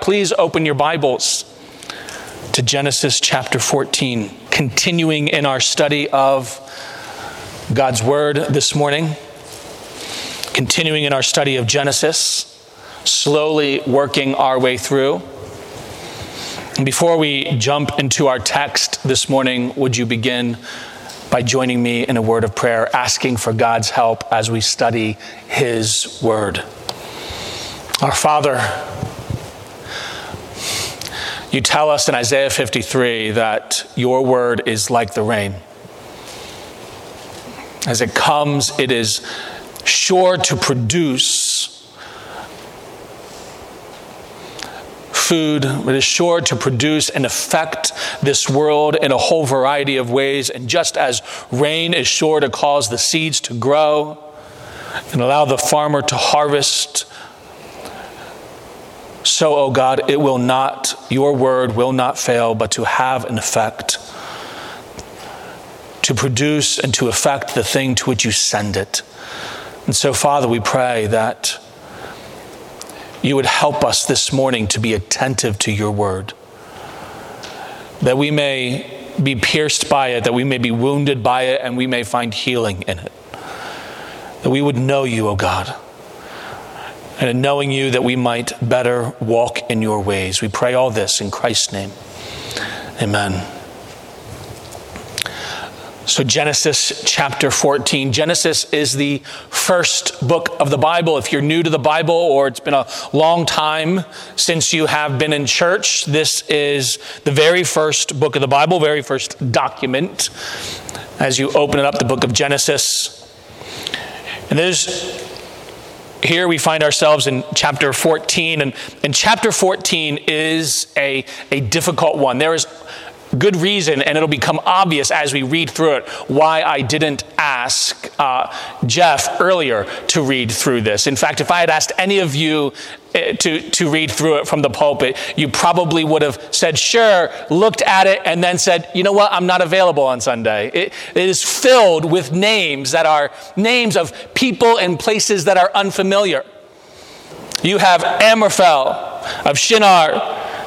Please open your Bibles to Genesis chapter 14, continuing in our study of God's Word this morning, continuing in our study of Genesis, slowly working our way through. And before we jump into our text this morning, would you begin by joining me in a word of prayer, asking for God's help as we study His Word? Our Father, you tell us in Isaiah 53 that your word is like the rain. As it comes, it is sure to produce food, it is sure to produce and affect this world in a whole variety of ways. And just as rain is sure to cause the seeds to grow and allow the farmer to harvest so, O oh God, it will not, your word will not fail, but to have an effect, to produce and to affect the thing to which you send it. And so, Father, we pray that you would help us this morning to be attentive to your word, that we may be pierced by it, that we may be wounded by it, and we may find healing in it. That we would know you, O oh God and in knowing you that we might better walk in your ways. We pray all this in Christ's name. Amen. So, Genesis chapter 14. Genesis is the first book of the Bible. If you're new to the Bible or it's been a long time since you have been in church, this is the very first book of the Bible, very first document as you open it up, the book of Genesis. And there's here we find ourselves in chapter 14, and, and chapter 14 is a, a difficult one. There is good reason, and it'll become obvious as we read through it, why I didn't ask uh, Jeff earlier to read through this. In fact, if I had asked any of you uh, to, to read through it from the pulpit, you probably would have said, sure, looked at it, and then said, you know what, I'm not available on Sunday. It, it is filled with names that are names of people and places that are unfamiliar. You have Amraphel of Shinar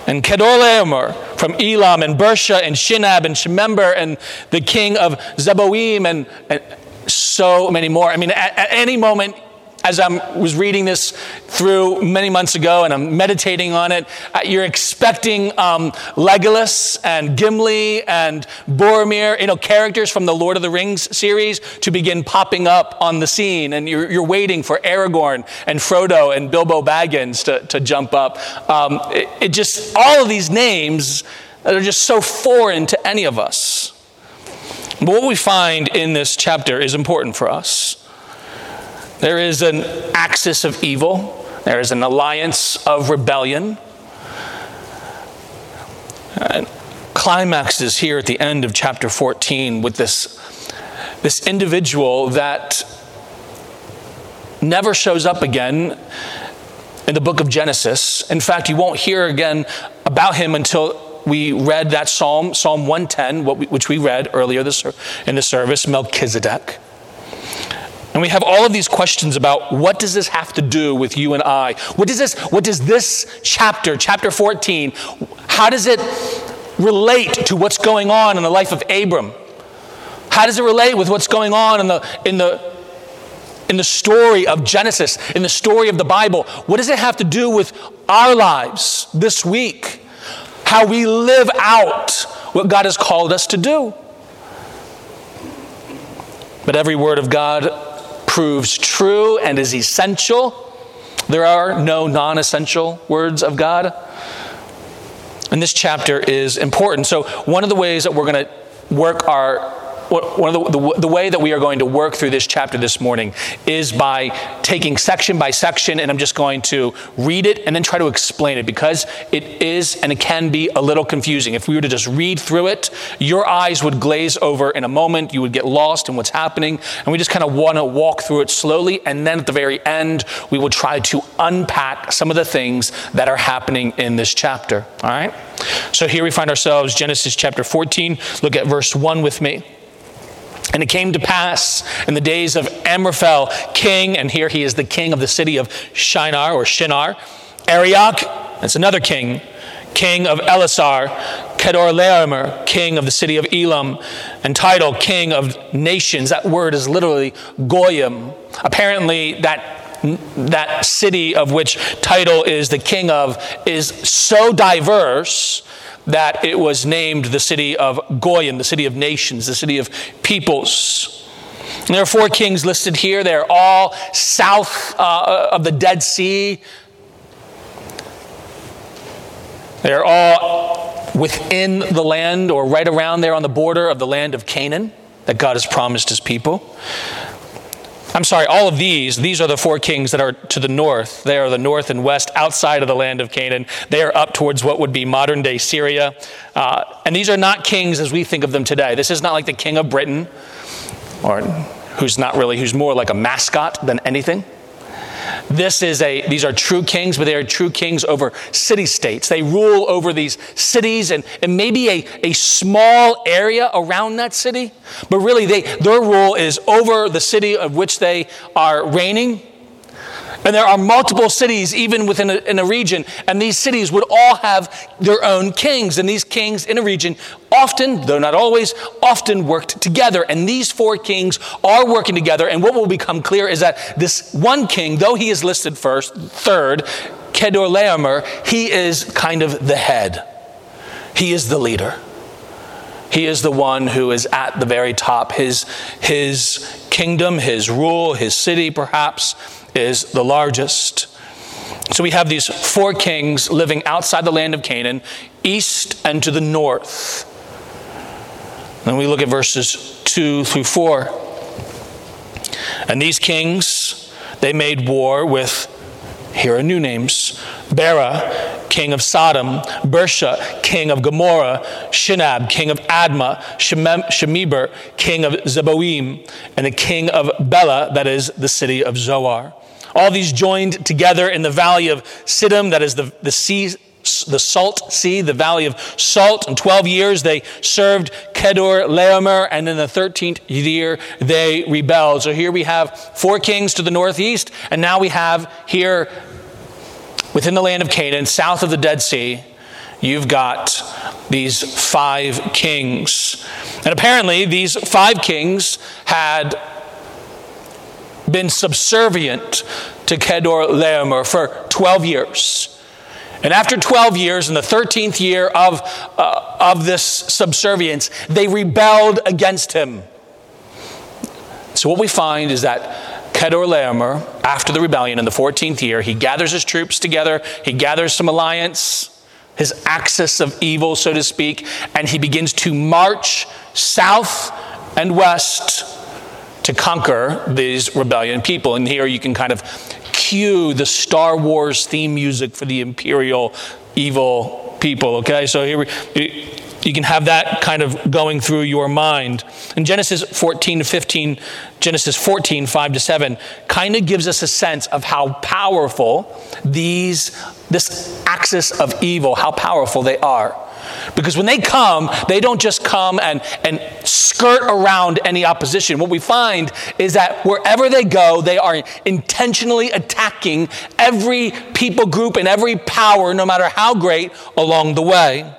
and Kedorlaomer from Elam and Birsha and Shinab and Shemeber and the king of Zeboim and, and so many more. I mean, at, at any moment, as I was reading this through many months ago and I'm meditating on it, uh, you're expecting um, Legolas and Gimli and Boromir, you know, characters from the Lord of the Rings series to begin popping up on the scene. And you're, you're waiting for Aragorn and Frodo and Bilbo Baggins to, to jump up. Um, it, it just, all of these names that are just so foreign to any of us. But what we find in this chapter is important for us. There is an axis of evil, there is an alliance of rebellion. And climaxes here at the end of chapter 14 with this, this individual that never shows up again in the book of Genesis. In fact, you won't hear again about him until we read that psalm, Psalm 110, which we read earlier this in the service, Melchizedek. And we have all of these questions about what does this have to do with you and I? What does this, what does this chapter, chapter 14, how does it relate to what's going on in the life of Abram? How does it relate with what's going on in the, in the, in the story of Genesis, in the story of the Bible? What does it have to do with our lives this week? How we live out what God has called us to do? But every word of God proves true and is essential. There are no non essential words of God. And this chapter is important. So, one of the ways that we're going to work our one of the, the, the, way that we are going to work through this chapter this morning is by taking section by section, and I'm just going to read it and then try to explain it because it is and it can be a little confusing. If we were to just read through it, your eyes would glaze over in a moment. You would get lost in what's happening, and we just kind of want to walk through it slowly. And then at the very end, we will try to unpack some of the things that are happening in this chapter. All right? So here we find ourselves, Genesis chapter 14. Look at verse 1 with me. And it came to pass in the days of Amraphel, king, and here he is the king of the city of Shinar or Shinar, Arioch, that's another king, king of Elasar, Kedorlaomer, king of the city of Elam, and Tidal, king of nations. That word is literally Goyim. Apparently, that that city of which Tidal is the king of is so diverse that it was named the city of Goyim, the city of nations, the city of peoples. And there are four kings listed here. They're all south uh, of the Dead Sea. They're all within the land or right around there on the border of the land of Canaan that God has promised his people. I'm sorry, all of these, these are the four kings that are to the north. They are the north and west outside of the land of Canaan. They are up towards what would be modern day Syria. Uh, and these are not kings as we think of them today. This is not like the king of Britain, or who's not really, who's more like a mascot than anything. This is a, these are true kings, but they are true kings over city states. They rule over these cities and, and maybe a, a small area around that city. But really, they, their rule is over the city of which they are reigning and there are multiple cities, even within a, in a region, and these cities would all have their own kings. And these kings in a region often, though not always, often worked together. And these four kings are working together. And what will become clear is that this one king, though he is listed first, third, Kedorlaomer, he is kind of the head. He is the leader. He is the one who is at the very top. His, his kingdom, his rule, his city, perhaps is the largest. So we have these four kings living outside the land of Canaan, east and to the north. Then we look at verses 2 through 4. And these kings, they made war with, here are new names Bera, king of Sodom, Birsha, king of Gomorrah, Shinab, king of Admah, Shemeber, king of Zeboim, and the king of Bela, that is the city of Zoar. All these joined together in the valley of Siddim, that is the, the sea, the salt sea, the valley of salt. In 12 years they served Kedorlaomer, and in the 13th year they rebelled. So here we have four kings to the northeast, and now we have here within the land of Canaan, south of the Dead Sea, you've got these five kings. And apparently, these five kings had been subservient to Kedorlaomer for 12 years. And after 12 years, in the 13th year of, uh, of this subservience, they rebelled against him. So, what we find is that Kedorlaomer, after the rebellion in the 14th year, he gathers his troops together, he gathers some alliance, his axis of evil, so to speak, and he begins to march south and west to conquer these rebellion people. And here you can kind of cue the Star Wars theme music for the imperial evil people. Okay, so here we, you can have that kind of going through your mind. In Genesis 14 to 15, Genesis 14, 5 to 7, kind of gives us a sense of how powerful these, this axis of evil, how powerful they are. Because when they come, they don't just come and, and skirt around any opposition. What we find is that wherever they go, they are intentionally attacking every people group and every power, no matter how great, along the way.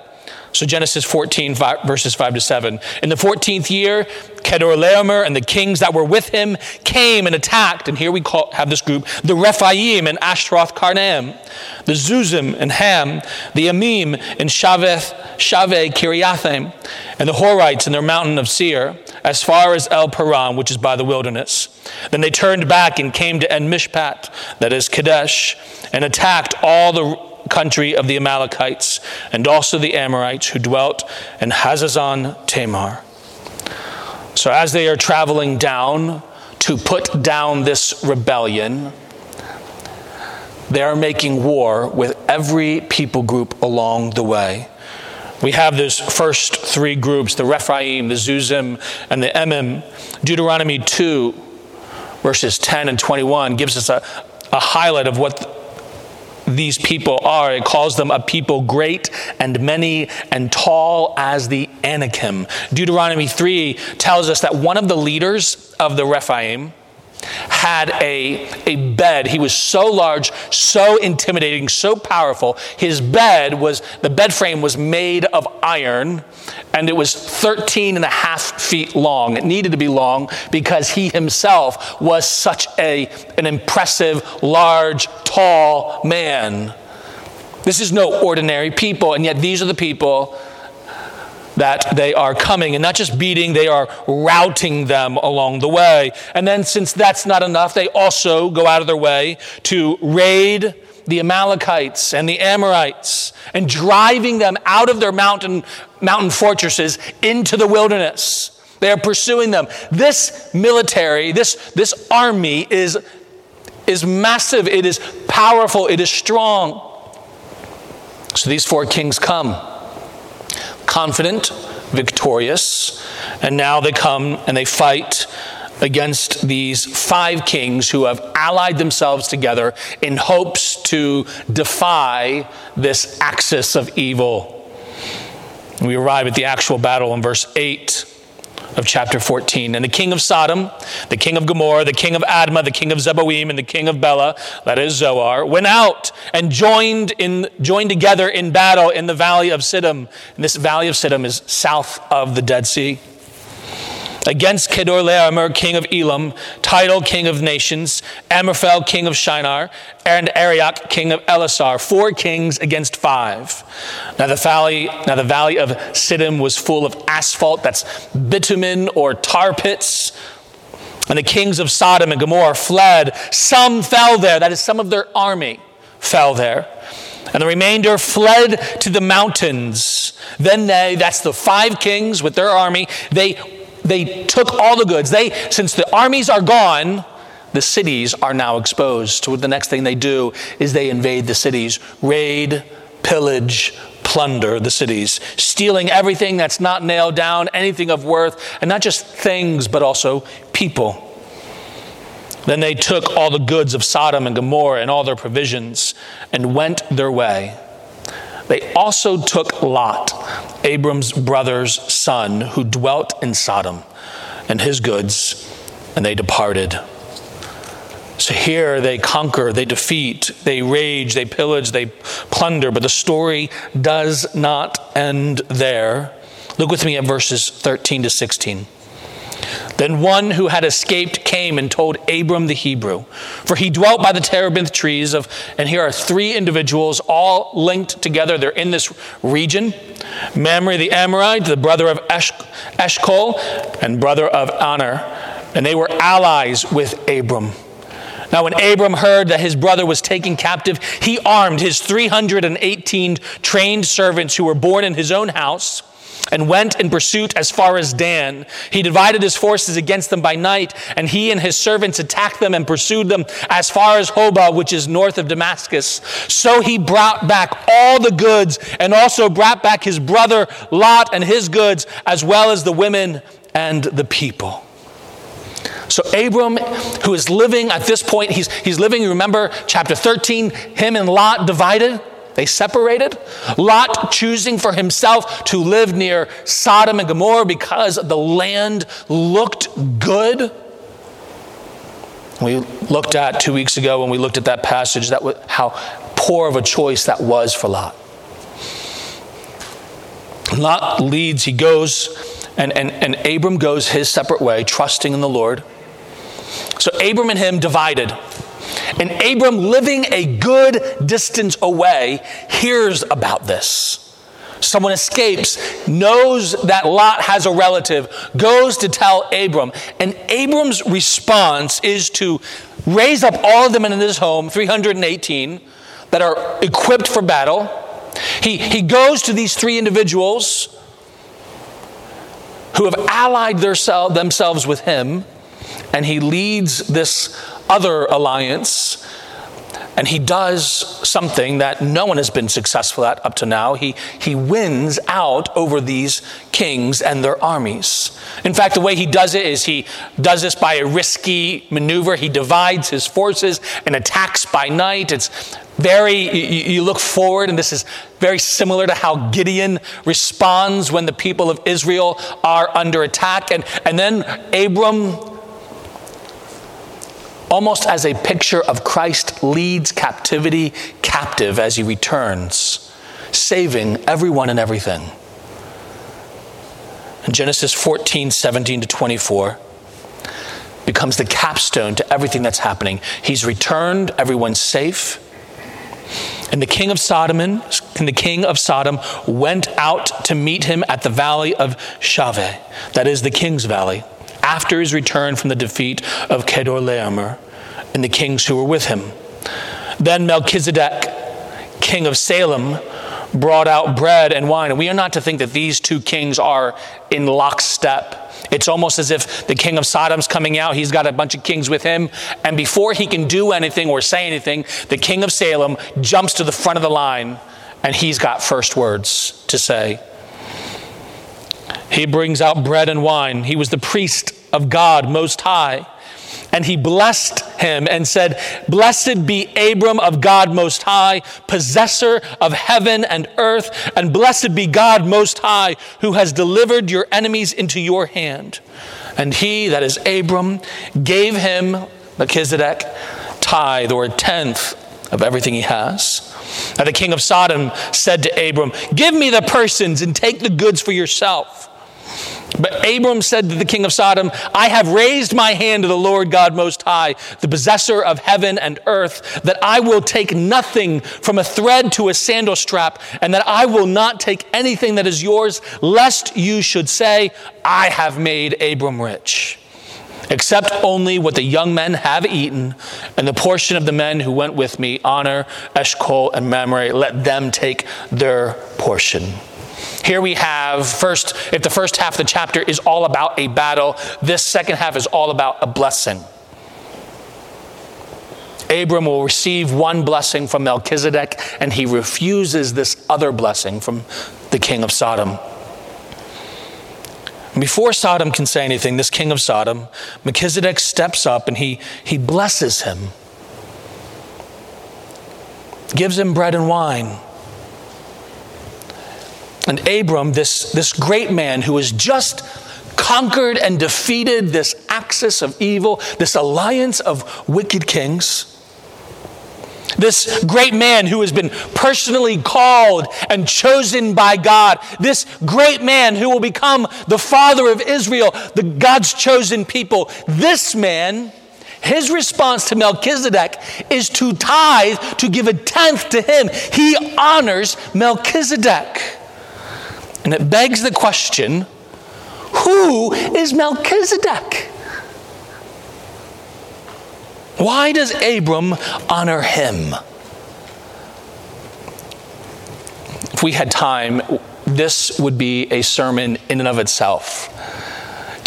So Genesis 14, five, verses 5 to 7. In the 14th year, Kedorlaomer and the kings that were with him came and attacked, and here we call, have this group, the Rephaim and Ashtaroth Karnaim, the Zuzim and Ham, the Emim and Shaveth, Shaveh Kiriathaim, and the Horites in their mountain of Seir, as far as El Paran, which is by the wilderness. Then they turned back and came to En Mishpat, that is Kadesh, and attacked all the country of the Amalekites, and also the Amorites who dwelt in Hazazon Tamar. So, as they are traveling down to put down this rebellion, they are making war with every people group along the way. We have those first three groups the Rephaim, the Zuzim, and the Emim. Deuteronomy 2, verses 10 and 21, gives us a, a highlight of what these people are. It calls them a people great and many and tall as the Anakim. Deuteronomy 3 tells us that one of the leaders of the Rephaim, had a, a bed. He was so large, so intimidating, so powerful. His bed was, the bed frame was made of iron and it was 13 and a half feet long. It needed to be long because he himself was such a, an impressive, large, tall man. This is no ordinary people, and yet these are the people that they are coming and not just beating, they are routing them along the way. And then, since that's not enough, they also go out of their way to raid the Amalekites and the Amorites and driving them out of their mountain, mountain fortresses into the wilderness. They are pursuing them. This military, this, this army is, is massive, it is powerful, it is strong. So these four kings come confident, victorious, and now they come and they fight against these five kings who have allied themselves together in hopes to defy this axis of evil. We arrive at the actual battle in verse 8 of chapter 14. And the king of Sodom, the king of Gomorrah, the king of Admah, the king of Zeboim, and the king of Bela, that is Zoar, went out and joined, in, joined together in battle in the valley of Siddim. And this valley of Siddim is south of the Dead Sea against Kedorlaomer, king of Elam, Tidal, king of nations, Amraphel, king of Shinar, and Arioch, king of Elasar. Four kings against five. Now the valley, now the valley of Siddim was full of asphalt, that's bitumen or tar pits. And the kings of Sodom and Gomorrah fled. Some fell there, that is, some of their army fell there. And the remainder fled to the mountains. Then they, that's the five kings with their army, they they took all the goods. They, since the armies are gone, the cities are now exposed. So the next thing they do is they invade the cities, raid, pillage, plunder the cities, stealing everything that's not nailed down, anything of worth, and not just things, but also people. Then they took all the goods of Sodom and Gomorrah and all their provisions and went their way. They also took Lot, Abram's brother's son, who dwelt in Sodom, and his goods, and they departed. So here they conquer, they defeat, they rage, they pillage, they plunder, but the story does not end there. Look with me at verses 13 to 16. Then one who had escaped came and told Abram the Hebrew, for he dwelt by the terebinth trees of, and here are three individuals all linked together. They're in this region. Mamre the Amorite, the brother of Esh- Eshcol, and brother of Aner, and they were allies with Abram. Now, when Abram heard that his brother was taken captive, he armed his 318 trained servants who were born in his own house and went in pursuit as far as Dan. He divided his forces against them by night, and he and his servants attacked them and pursued them as far as Hobah, which is north of Damascus. So he brought back all the goods and also brought back his brother Lot and his goods, as well as the women and the people. So Abram, who is living at this point, he's, he's living, you remember chapter 13, him and Lot divided. They separated. Lot choosing for himself to live near Sodom and Gomorrah because the land looked good. We looked at two weeks ago when we looked at that passage that was, how poor of a choice that was for Lot. Lot leads, he goes, and, and, and Abram goes his separate way, trusting in the Lord. So Abram and him divided. And Abram, living a good distance away, hears about this. Someone escapes, knows that Lot has a relative, goes to tell Abram. And Abram's response is to raise up all of them in his home, 318, that are equipped for battle. He, he goes to these three individuals who have allied themselves with him, and he leads this other alliance. And he does something that no one has been successful at up to now. He, he wins out over these kings and their armies. In fact, the way he does it is he does this by a risky maneuver. He divides his forces and attacks by night. It's very, you, you look forward, and this is very similar to how Gideon responds when the people of Israel are under attack. And, and then Abram almost as a picture of Christ leads captivity captive as he returns, saving everyone and everything. In Genesis 14, 17 to 24 becomes the capstone to everything that's happening. He's returned, everyone's safe. And the king of Sodom and the king of Sodom went out to meet him at the valley of Shaveh, that is the king's valley, after his return from the defeat of Kedorlaomer and the kings who were with him. Then Melchizedek, king of Salem, brought out bread and wine. And we are not to think that these two kings are in lockstep. It's almost as if the king of Sodom's coming out. He's got a bunch of kings with him. And before he can do anything or say anything, the king of Salem jumps to the front of the line and he's got first words to say. He brings out bread and wine. He was the priest of God Most High. And he blessed him and said, Blessed be Abram of God Most High, possessor of heaven and earth, and blessed be God Most High, who has delivered your enemies into your hand. And he, that is Abram, gave him, Melchizedek, tithe or a tenth of everything he has. Now the king of Sodom said to Abram, Give me the persons and take the goods for yourself. But Abram said to the king of Sodom, I have raised my hand to the Lord God Most High, the possessor of heaven and earth, that I will take nothing from a thread to a sandal strap, and that I will not take anything that is yours, lest you should say, I have made Abram rich. Except only what the young men have eaten, and the portion of the men who went with me, Aner, Eshcol, and Mamre, let them take their portion. Here we have first, if the first half of the chapter is all about a battle, this second half is all about a blessing. Abram will receive one blessing from Melchizedek, and he refuses this other blessing from the king of Sodom. Before Sodom can say anything, this king of Sodom, Melchizedek steps up and he, he blesses him, gives him bread and wine. And Abram, this, this great man who has just conquered and defeated this axis of evil, this alliance of wicked kings, this great man who has been personally called and chosen by God, this great man who will become the father of Israel, the God's chosen people, this man, his response to Melchizedek is to tithe, to give a tenth to him. He honors Melchizedek. And it begs the question who is Melchizedek? Why does Abram honor him? If we had time, this would be a sermon in and of itself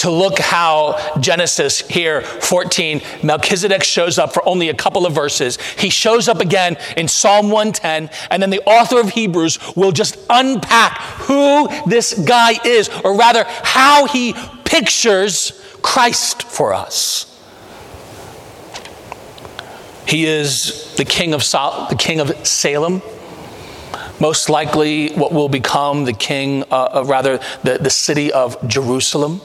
to look how Genesis here, 14, Melchizedek shows up for only a couple of verses. He shows up again in Psalm 110, and then the author of Hebrews will just unpack who this guy is, or rather, how he pictures Christ for us. He is the king of, Sol- the king of Salem most likely what will become the king, uh, uh rather, the, the city of Jerusalem.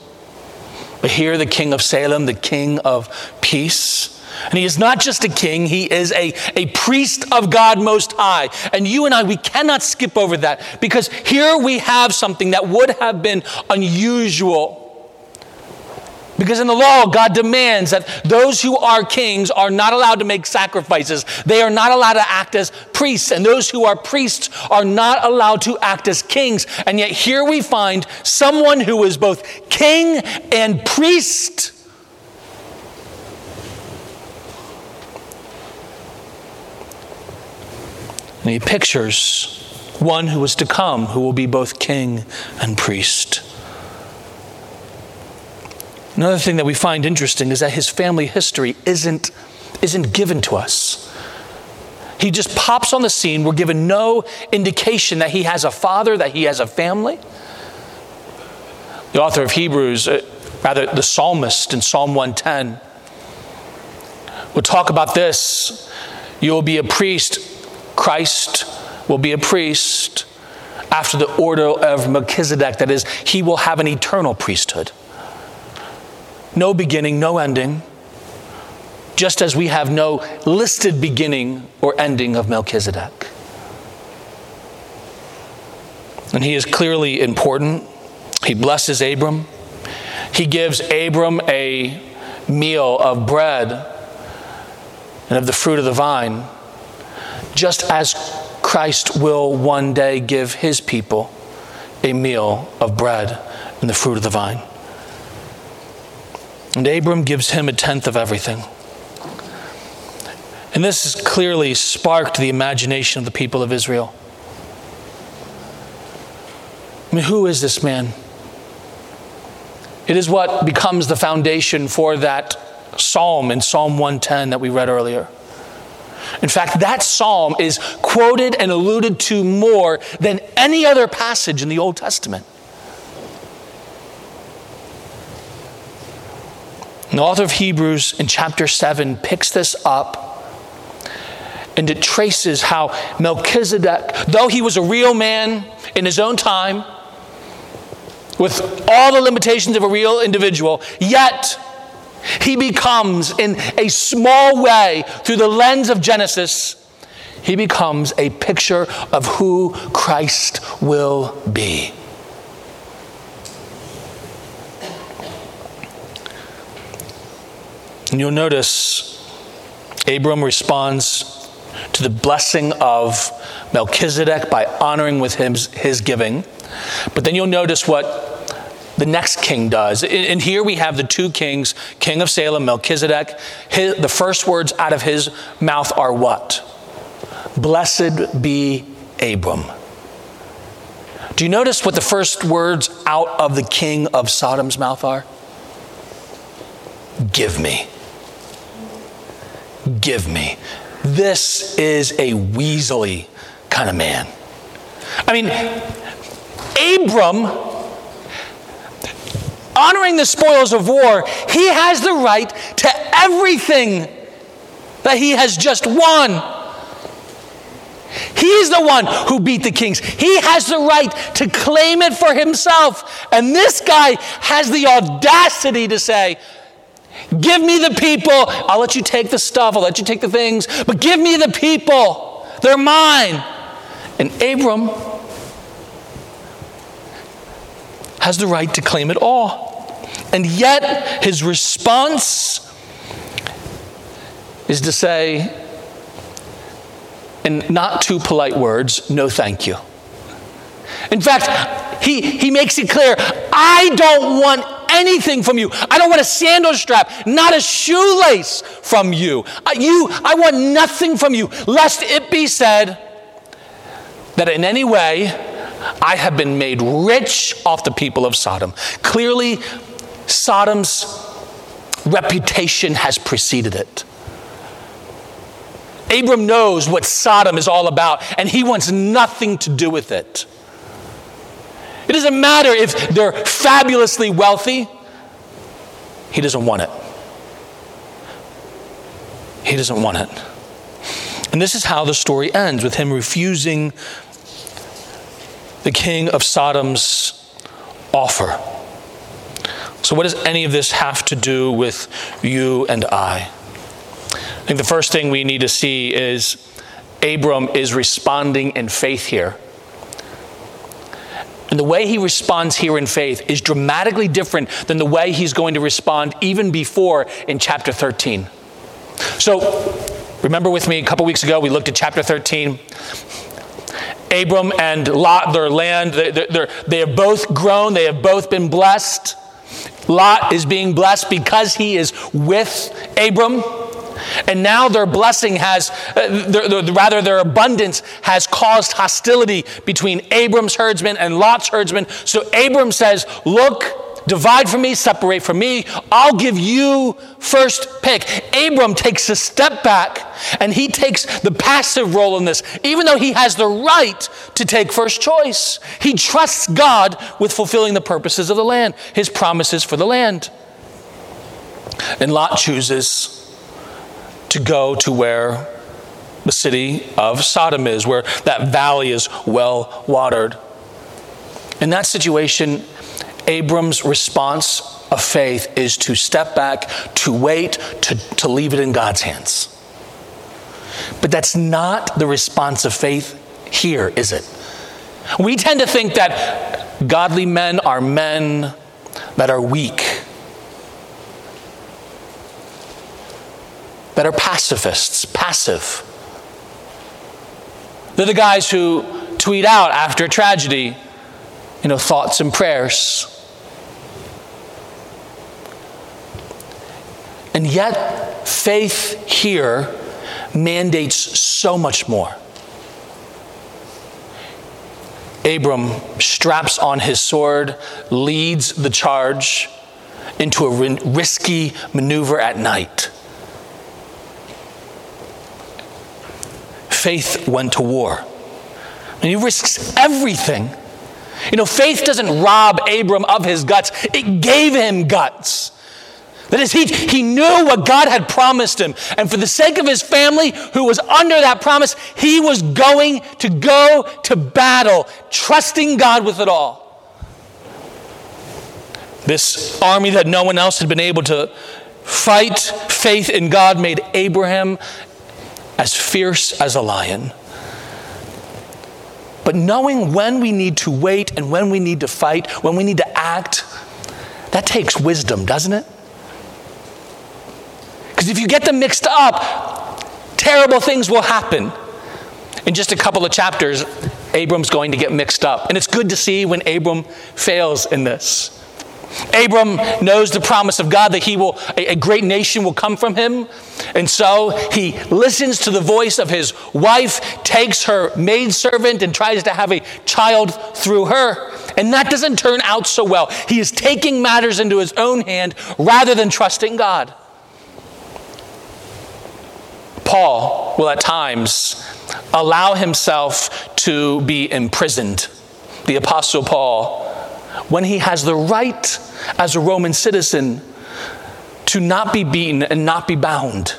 But here, the king of Salem, the king of peace. And he is not just a king, he is a, a priest of God Most High. And you and I, we cannot skip over that because here we have something that would have been unusual because in the law, God demands that those who are kings are not allowed to make sacrifices. They are not allowed to act as priests. And those who are priests are not allowed to act as kings. And yet here we find someone who is both king and priest. And he pictures one who is to come who will be both king and priest. Another thing that we find interesting is that his family history isn't, isn't given to us. He just pops on the scene. We're given no indication that he has a father, that he has a family. The author of Hebrews, uh, rather, the psalmist in Psalm 110, will talk about this. You will be a priest. Christ will be a priest after the order of Melchizedek. That is, he will have an eternal priesthood no beginning, no ending, just as we have no listed beginning or ending of Melchizedek. And he is clearly important. He blesses Abram. He gives Abram a meal of bread and of the fruit of the vine, just as Christ will one day give his people a meal of bread and the fruit of the vine. And Abram gives him a tenth of everything. And this has clearly sparked the imagination of the people of Israel. I mean, who is this man? It is what becomes the foundation for that psalm in Psalm 110 that we read earlier. In fact, that psalm is quoted and alluded to more than any other passage in the Old Testament. The author of Hebrews in chapter 7 picks this up and it traces how Melchizedek, though he was a real man in his own time, with all the limitations of a real individual, yet he becomes, in a small way, through the lens of Genesis, he becomes a picture of who Christ will be. And you'll notice Abram responds to the blessing of Melchizedek by honoring with him his giving. But then you'll notice what the next king does. And here we have the two kings, king of Salem, Melchizedek. His, the first words out of his mouth are what? Blessed be Abram. Do you notice what the first words out of the king of Sodom's mouth are? Give me. Give me. This is a weaselly kind of man. I mean, Abram honoring the spoils of war, he has the right to everything that he has just won. He's the one who beat the kings. He has the right to claim it for himself. And this guy has the audacity to say, Give me the people. I'll let you take the stuff, I'll let you take the things, but give me the people. They're mine. And Abram has the right to claim it all. And yet, his response is to say, in not too polite words, no thank you. In fact, he, he makes it clear I don't want anything from you. I don't want a sandal strap, not a shoelace from you. I, you. I want nothing from you, lest it be said that in any way I have been made rich off the people of Sodom. Clearly, Sodom's reputation has preceded it. Abram knows what Sodom is all about, and he wants nothing to do with it. It doesn't matter if they're fabulously wealthy, he doesn't want it. He doesn't want it. And this is how the story ends with him refusing the king of Sodom's offer. So, what does any of this have to do with you and I? I think the first thing we need to see is Abram is responding in faith here. And the way he responds here in faith is dramatically different than the way he's going to respond even before in chapter 13. So, remember with me a couple weeks ago, we looked at chapter 13. Abram and Lot, their land, they, they have both grown, they have both been blessed. Lot is being blessed because he is with Abram. And now their blessing has, uh, their, their, rather, their abundance has caused hostility between Abram's herdsmen and Lot's herdsmen. So Abram says, Look, Divide from me, separate from me. I'll give you first pick. Abram takes a step back and he takes the passive role in this, even though he has the right to take first choice. He trusts God with fulfilling the purposes of the land, his promises for the land. And Lot chooses to go to where the city of Sodom is, where that valley is well watered. In that situation, Abram's response of faith is to step back, to wait, to, to leave it in God's hands. But that's not the response of faith here, is it? We tend to think that godly men are men that are weak, that are pacifists, passive. They're the guys who tweet out after a tragedy, you know, thoughts and prayers. And yet, faith here mandates so much more. Abram straps on his sword, leads the charge into a risky maneuver at night. Faith went to war. And he risks everything. You know, faith doesn't rob Abram of his guts, it gave him guts. That is, he, he knew what God had promised him. And for the sake of his family who was under that promise, he was going to go to battle, trusting God with it all. This army that no one else had been able to fight, faith in God made Abraham as fierce as a lion. But knowing when we need to wait and when we need to fight, when we need to act, that takes wisdom, doesn't it? Because if you get them mixed up, terrible things will happen. In just a couple of chapters, Abram's going to get mixed up. And it's good to see when Abram fails in this. Abram knows the promise of God that he will a, great nation will come from him. And so he listens to the voice of his wife, takes her maidservant and tries to have a child through her. And that doesn't turn out so well. He is taking matters into his own hand rather than trusting God. Paul will at times allow himself to be imprisoned. The Apostle Paul, when he has the right as a Roman citizen to not be beaten and not be bound.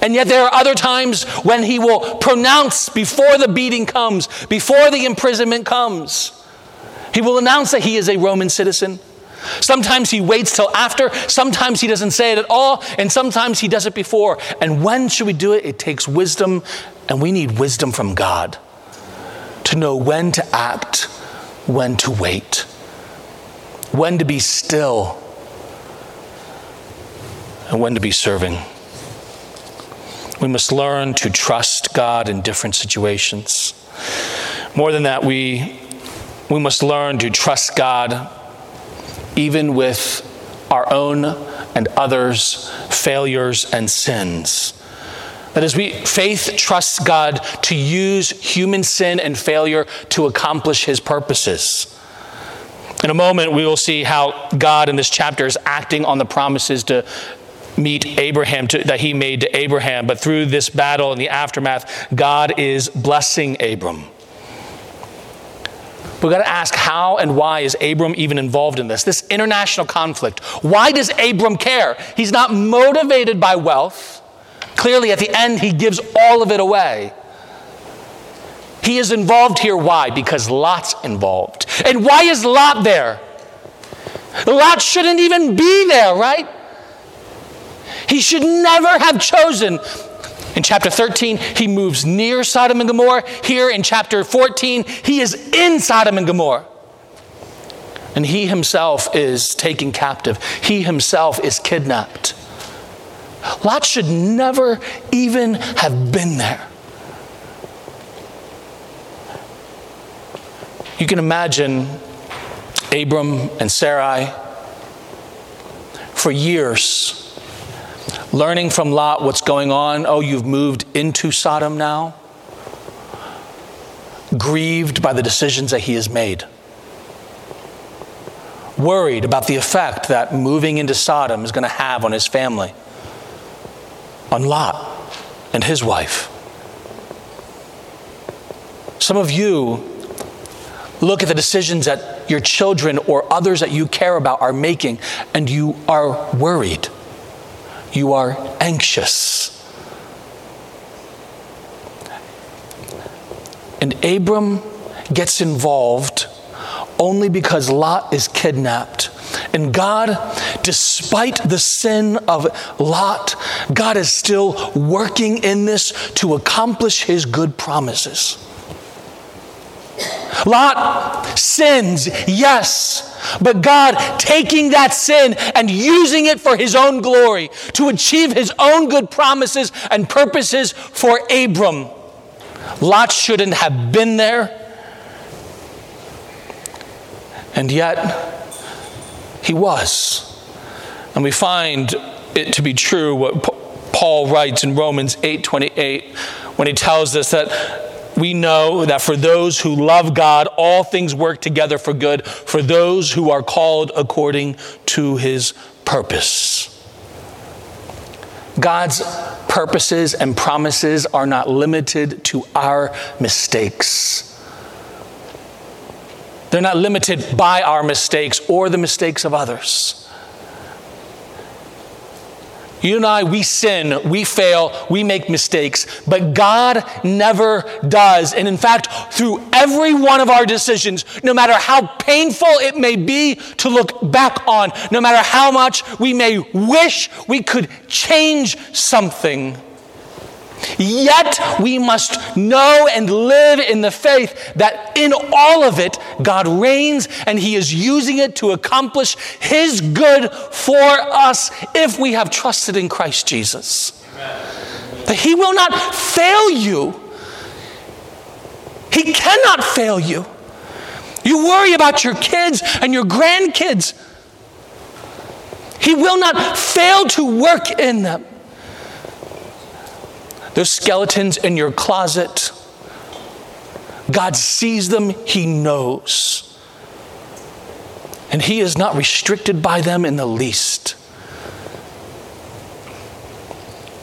And yet, there are other times when he will pronounce before the beating comes, before the imprisonment comes, he will announce that he is a Roman citizen. Sometimes he waits till after, sometimes he doesn't say it at all, and sometimes he does it before. And when should we do it? It takes wisdom, and we need wisdom from God to know when to act, when to wait, when to be still, and when to be serving. We must learn to trust God in different situations. More than that, we, we must learn to trust God even with our own and others' failures and sins. That is, we faith trusts God to use human sin and failure to accomplish his purposes. In a moment, we will see how God in this chapter is acting on the promises to meet Abraham, to, that he made to Abraham. But through this battle and the aftermath, God is blessing Abram. We've got to ask how and why is Abram even involved in this? This international conflict. Why does Abram care? He's not motivated by wealth. Clearly, at the end, he gives all of it away. He is involved here. Why? Because Lot's involved. And why is Lot there? Lot shouldn't even be there, right? He should never have chosen in chapter 13, he moves near Sodom and Gomorrah. Here in chapter 14, he is in Sodom and Gomorrah. And he himself is taken captive, he himself is kidnapped. Lot should never even have been there. You can imagine Abram and Sarai for years learning from Lot what's going on. Oh, you've moved into Sodom now. Grieved by the decisions that he has made. Worried about the effect that moving into Sodom is going to have on his family, on Lot and his wife. Some of you look at the decisions that your children or others that you care about are making, and you are worried you are anxious. And Abram gets involved only because Lot is kidnapped And God, despite the sin of Lot, God is still working in this to accomplish his good promises. Lot sins, yes, but God taking that sin and using it for his own glory to achieve his own good promises and purposes for Abram. Lot shouldn't have been there. And yet, he was. And we find it to be true what Paul writes in Romans 8:28 when he tells us that we know that for those who love God, all things work together for good, for those who are called according to his purpose. God's purposes and promises are not limited to our mistakes. They're not limited by our mistakes or the mistakes of others. You and I, we sin, we fail, we make mistakes, but God never does. And in fact, through every one of our decisions, no matter how painful it may be to look back on, no matter how much we may wish we could change something, Yet we must know and live in the faith that in all of it, God reigns and He is using it to accomplish His good for us if we have trusted in Christ Jesus. That He will not fail you, He cannot fail you. You worry about your kids and your grandkids, He will not fail to work in them. Those skeletons in your closet, God sees them, He knows. And He is not restricted by them in the least.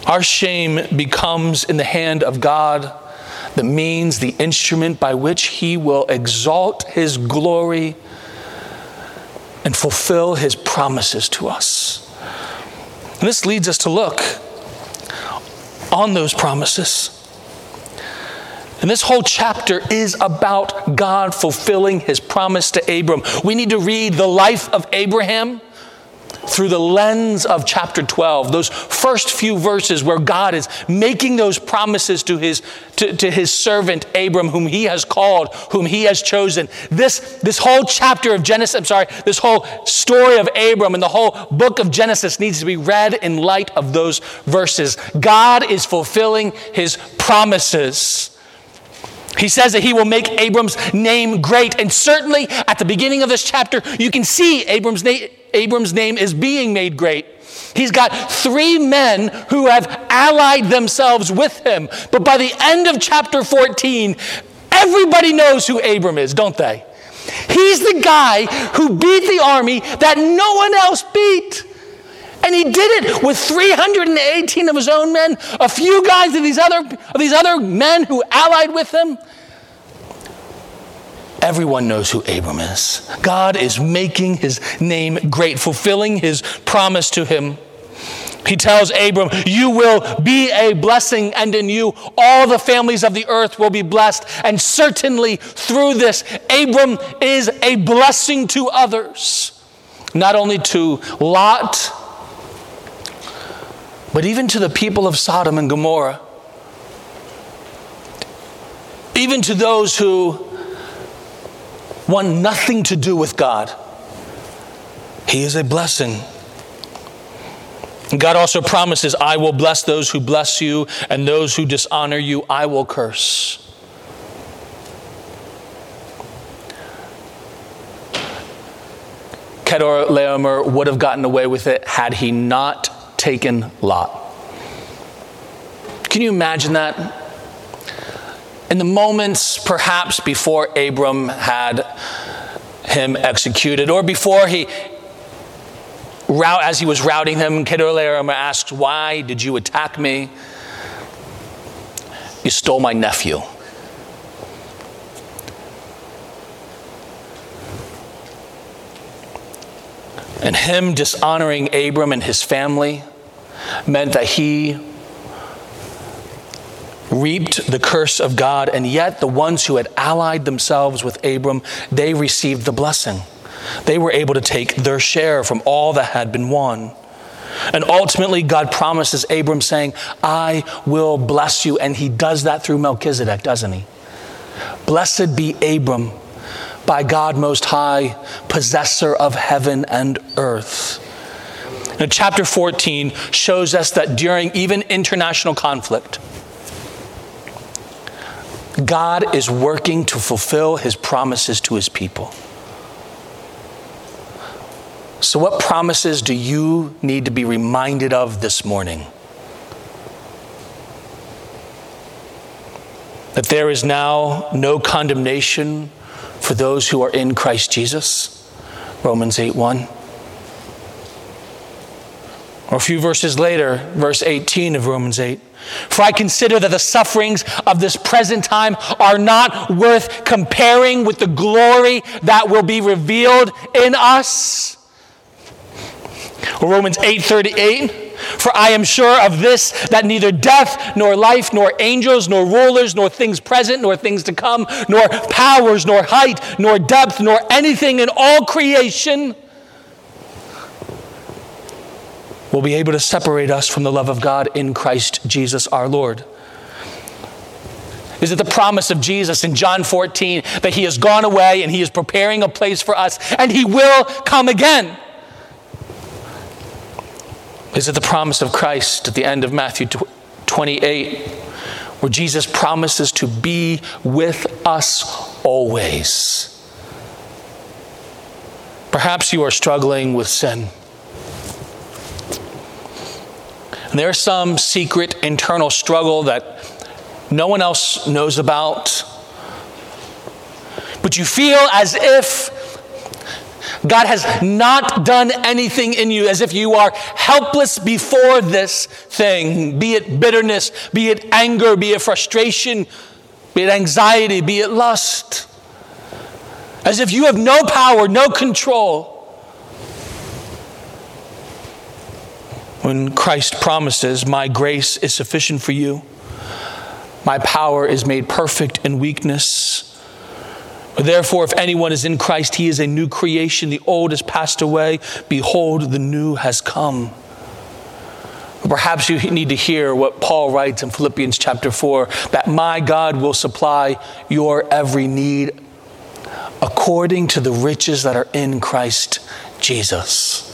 Our shame becomes in the hand of God the means, the instrument by which He will exalt His glory and fulfill His promises to us. And this leads us to look on those promises. And this whole chapter is about God fulfilling his promise to Abram. We need to read the life of Abraham through the lens of chapter 12, those first few verses where God is making those promises to his, to, to, his servant Abram, whom he has called, whom he has chosen. This, this whole chapter of Genesis, I'm sorry, this whole story of Abram and the whole book of Genesis needs to be read in light of those verses. God is fulfilling his promises. He says that he will make Abram's name great. And certainly at the beginning of this chapter, you can see Abram's name Abram's name is being made great. He's got three men who have allied themselves with him. But by the end of chapter 14, everybody knows who Abram is, don't they? He's the guy who beat the army that no one else beat. And he did it with 318 of his own men, a few guys of these other, of these other men who allied with him. Everyone knows who Abram is. God is making his name great, fulfilling his promise to him. He tells Abram, You will be a blessing, and in you all the families of the earth will be blessed. And certainly through this, Abram is a blessing to others, not only to Lot, but even to the people of Sodom and Gomorrah, even to those who want nothing to do with God. He is a blessing. God also promises, I will bless those who bless you, and those who dishonor you, I will curse. Kedorlaomer would have gotten away with it had he not taken Lot. Can you imagine that? In the moments perhaps before Abram had him executed, or before he, as he was routing him, Kedorlaomer asked, Why did you attack me? You stole my nephew. And him dishonoring Abram and his family meant that he reaped the curse of God, and yet the ones who had allied themselves with Abram, they received the blessing. they were able to take their share from all that had been won. And ultimately, God promises Abram, saying, I will bless you. And he does that through Melchizedek, doesn't he? Blessed be Abram by God Most High, possessor of heaven and earth. Now, chapter 14 shows us that during even international conflict, God is working to fulfill his promises to his people. So, what promises do you need to be reminded of this morning? That there is now no condemnation for those who are in Christ Jesus. Romans 8 1. Or a few verses later, verse 18 of Romans 8. For I consider that the sufferings of this present time are not worth comparing with the glory that will be revealed in us. Romans 8:38 For I am sure of this that neither death nor life nor angels nor rulers nor things present nor things to come nor powers nor height nor depth nor anything in all creation will be able to separate us from the love of God in Christ Jesus our Lord. Is it the promise of Jesus in John 14 that he has gone away and he is preparing a place for us and he will come again? Is it the promise of Christ at the end of Matthew 28, where Jesus promises to be with us always? Perhaps you are struggling with sin. And there's some secret internal struggle that no one else knows about. But you feel as if God has not done anything in you as if you are helpless before this thing, be it bitterness, be it anger, be it frustration, be it anxiety, be it lust. As if you have no power, no control. When Christ promises, My grace is sufficient for you, my power is made perfect in weakness. Therefore, if anyone is in Christ, he is a new creation. The old has passed away. Behold, the new has come. Perhaps you need to hear what Paul writes in Philippians chapter 4 that my God will supply your every need according to the riches that are in Christ Jesus.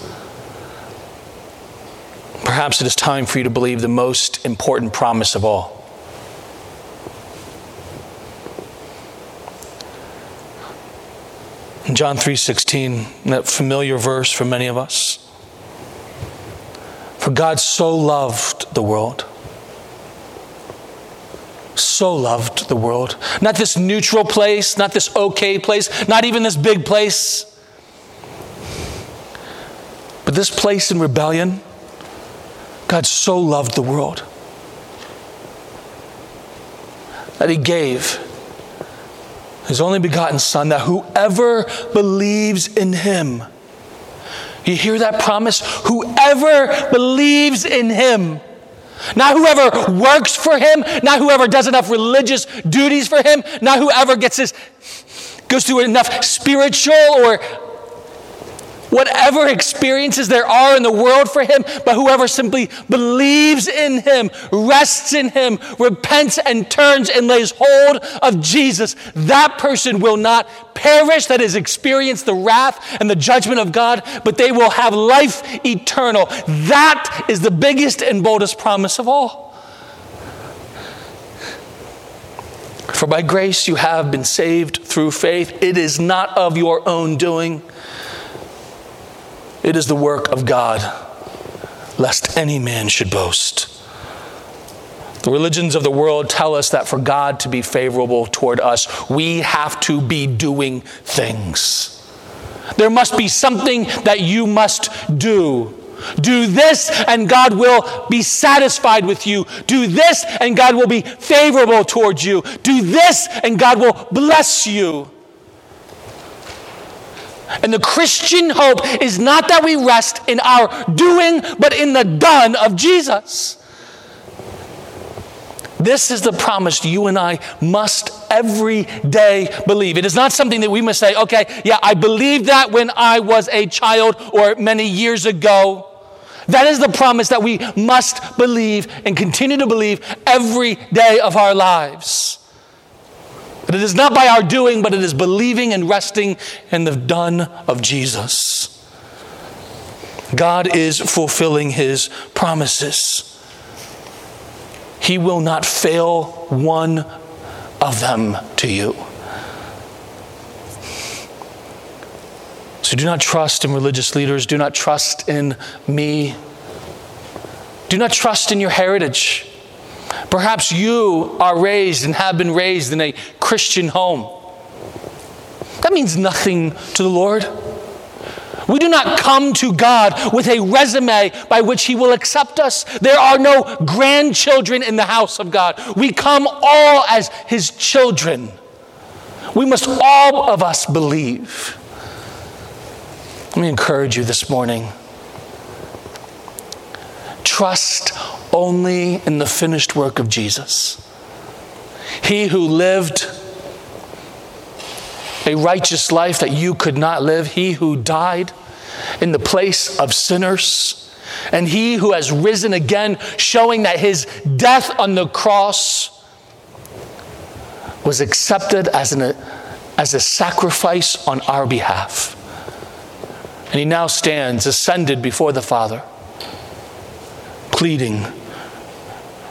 Perhaps it is time for you to believe the most important promise of all In John 3:16, that familiar verse for many of us. For God so loved the world. So loved the world. Not this neutral place, not this okay place, not even this big place. But this place in rebellion, God so loved the world that He gave his only begotten Son, that whoever believes in him, you hear that promise? Whoever believes in him, not whoever works for him, not whoever does enough religious duties for him, not whoever gets his, goes through enough spiritual or whatever experiences there are in the world for him, but whoever simply believes in him, rests in him, repents and turns and lays hold of Jesus, that person will not perish, that has experienced the wrath and the judgment of God, but they will have life eternal. That is the biggest and boldest promise of all. For by grace you have been saved through faith. It is not of your own doing. It is the work of God, lest any man should boast. The religions of the world tell us that for God to be favorable toward us, we have to be doing things. There must be something that you must do. Do this and God will be satisfied with you. Do this and God will be favorable towards you. Do this and God will bless you. And the Christian hope is not that we rest in our doing, but in the done of Jesus. This is the promise you and I must everyday believe. It is not something that we must say, okay, yeah, I believed that when I was a child or many years ago. That is the promise that we must believe and continue to believe every day of our lives. That it is not by our doing, but it is believing and resting in the done of Jesus. God is fulfilling his promises. He will not fail one of them to you. So do not trust in religious leaders. Do not trust in me. Do not trust in your heritage. Perhaps you are raised and have been raised in a Christian home. That means nothing to the Lord. We do not come to God with a resume by which He will accept us. There are no grandchildren in the house of God. We come all as His children. We must all of us believe. Let me encourage you this morning. Trust only in the finished work of Jesus. He who lived a righteous life that you could not live, he who died in the place of sinners, and he who has risen again, showing that his death on the cross was accepted as, an, as a sacrifice on our behalf. And he now stands ascended before the Father, pleading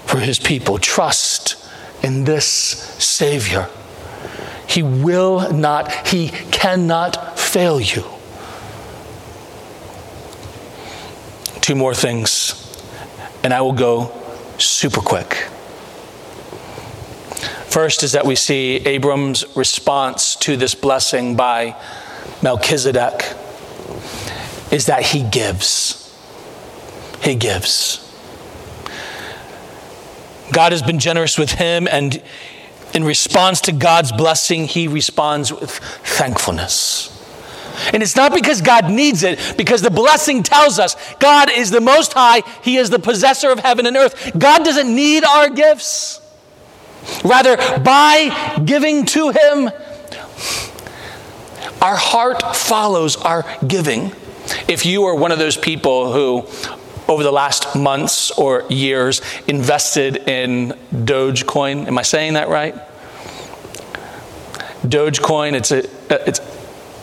for his people. Trust in this Savior. He will not, he cannot fail you. Two more things, and I will go super quick. First is that we see Abram's response to this blessing by Melchizedek is that he gives. He gives. God has been generous with him, and in response to God's blessing, he responds with thankfulness. And it's not because God needs it, because the blessing tells us God is the Most High, He is the possessor of heaven and earth. God doesn't need our gifts. Rather, by giving to Him, our heart follows our giving. If you are one of those people who, over the last months or years, invested in Dogecoin, am I saying that right? Dogecoin, it's a, it's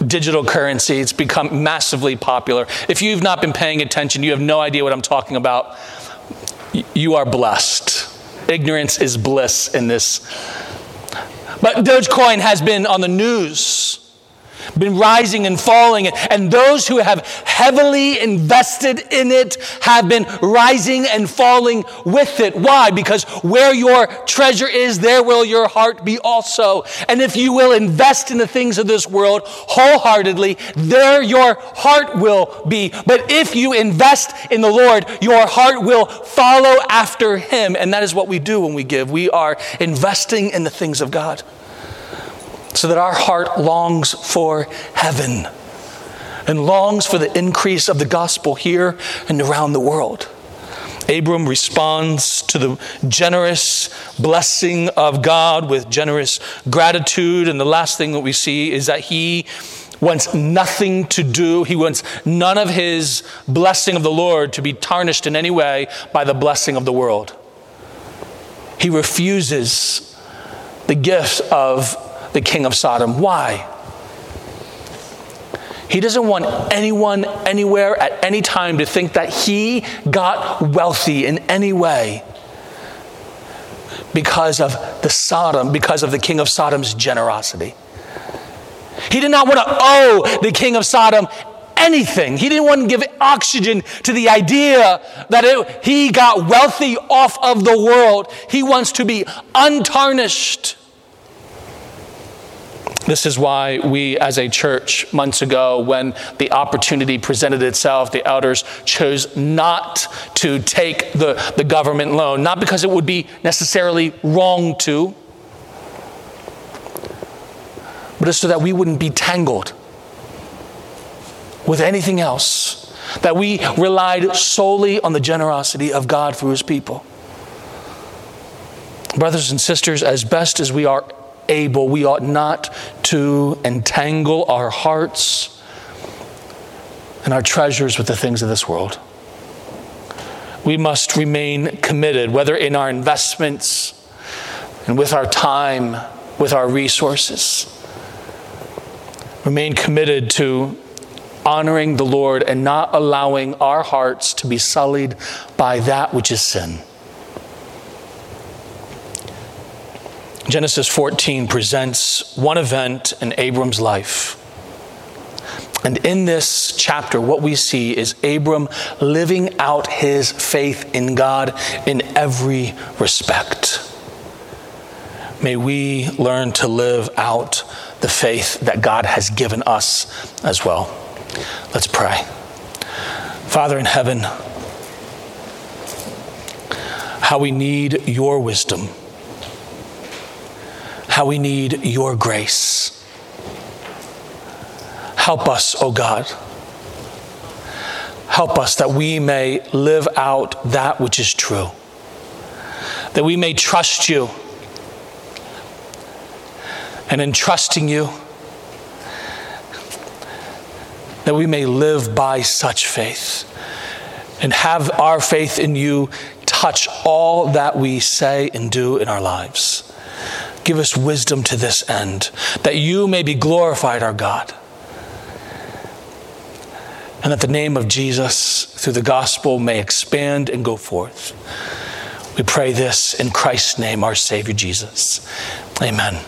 digital currency. It's become massively popular. If you've not been paying attention, you have no idea what I'm talking about. You are blessed. Ignorance is bliss in this. But Dogecoin has been on the news been rising and falling, and those who have heavily invested in it have been rising and falling with it. Why? Because where your treasure is, there will your heart be also. And if you will invest in the things of this world wholeheartedly, there your heart will be. But if you invest in the Lord, your heart will follow after Him. And that is what we do when we give. We are investing in the things of God so that our heart longs for heaven and longs for the increase of the gospel here and around the world. Abram responds to the generous blessing of God with generous gratitude. And the last thing that we see is that he wants nothing to do, he wants none of his blessing of the Lord to be tarnished in any way by the blessing of the world. He refuses the gift of the king of Sodom. Why? He doesn't want anyone anywhere at any time to think that he got wealthy in any way because of the Sodom, because of the king of Sodom's generosity. He did not want to owe the king of Sodom anything. He didn't want to give oxygen to the idea that it, he got wealthy off of the world. He wants to be untarnished. This is why we, as a church, months ago, when the opportunity presented itself, the elders chose not to take the, the government loan, not because it would be necessarily wrong to, but it's so that we wouldn't be tangled with anything else, that we relied solely on the generosity of God through His people. Brothers and sisters, as best as we are able, we ought not to entangle our hearts and our treasures with the things of this world. We must remain committed, whether in our investments and with our time, with our resources. Remain committed to honoring the Lord and not allowing our hearts to be sullied by that which is sin. Genesis 14 presents one event in Abram's life. And in this chapter, what we see is Abram living out his faith in God in every respect. May we learn to live out the faith that God has given us as well. Let's pray. Father in heaven, how we need your wisdom, how we need your grace. Help us, O oh God. Help us that we may live out that which is true, that we may trust you. And in trusting you, that we may live by such faith and have our faith in you touch all that we say and do in our lives. Give us wisdom to this end, that you may be glorified, our God. And that the name of Jesus through the gospel may expand and go forth. We pray this in Christ's name, our Savior Jesus. Amen.